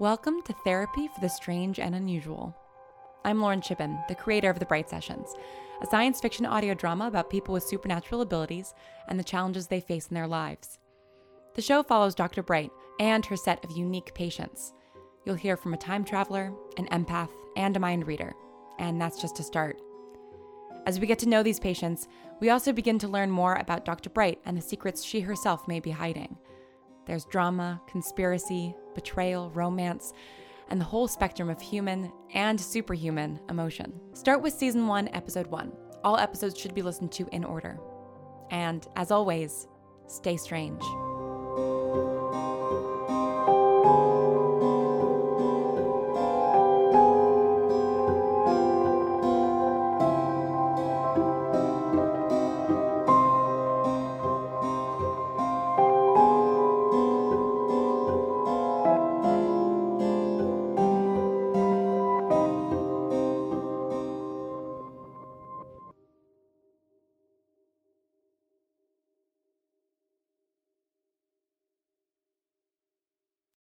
Welcome to Therapy for the Strange and Unusual. I'm Lauren Shippen, the creator of The Bright Sessions, a science fiction audio drama about people with supernatural abilities and the challenges they face in their lives. The show follows Dr. Bright and her set of unique patients. You'll hear from a time traveler, an empath, and a mind reader, and that's just a start. As we get to know these patients, we also begin to learn more about Dr. Bright and the secrets she herself may be hiding. There's drama, conspiracy, betrayal, romance, and the whole spectrum of human and superhuman emotion. Start with season one, episode one. All episodes should be listened to in order. And as always, stay strange.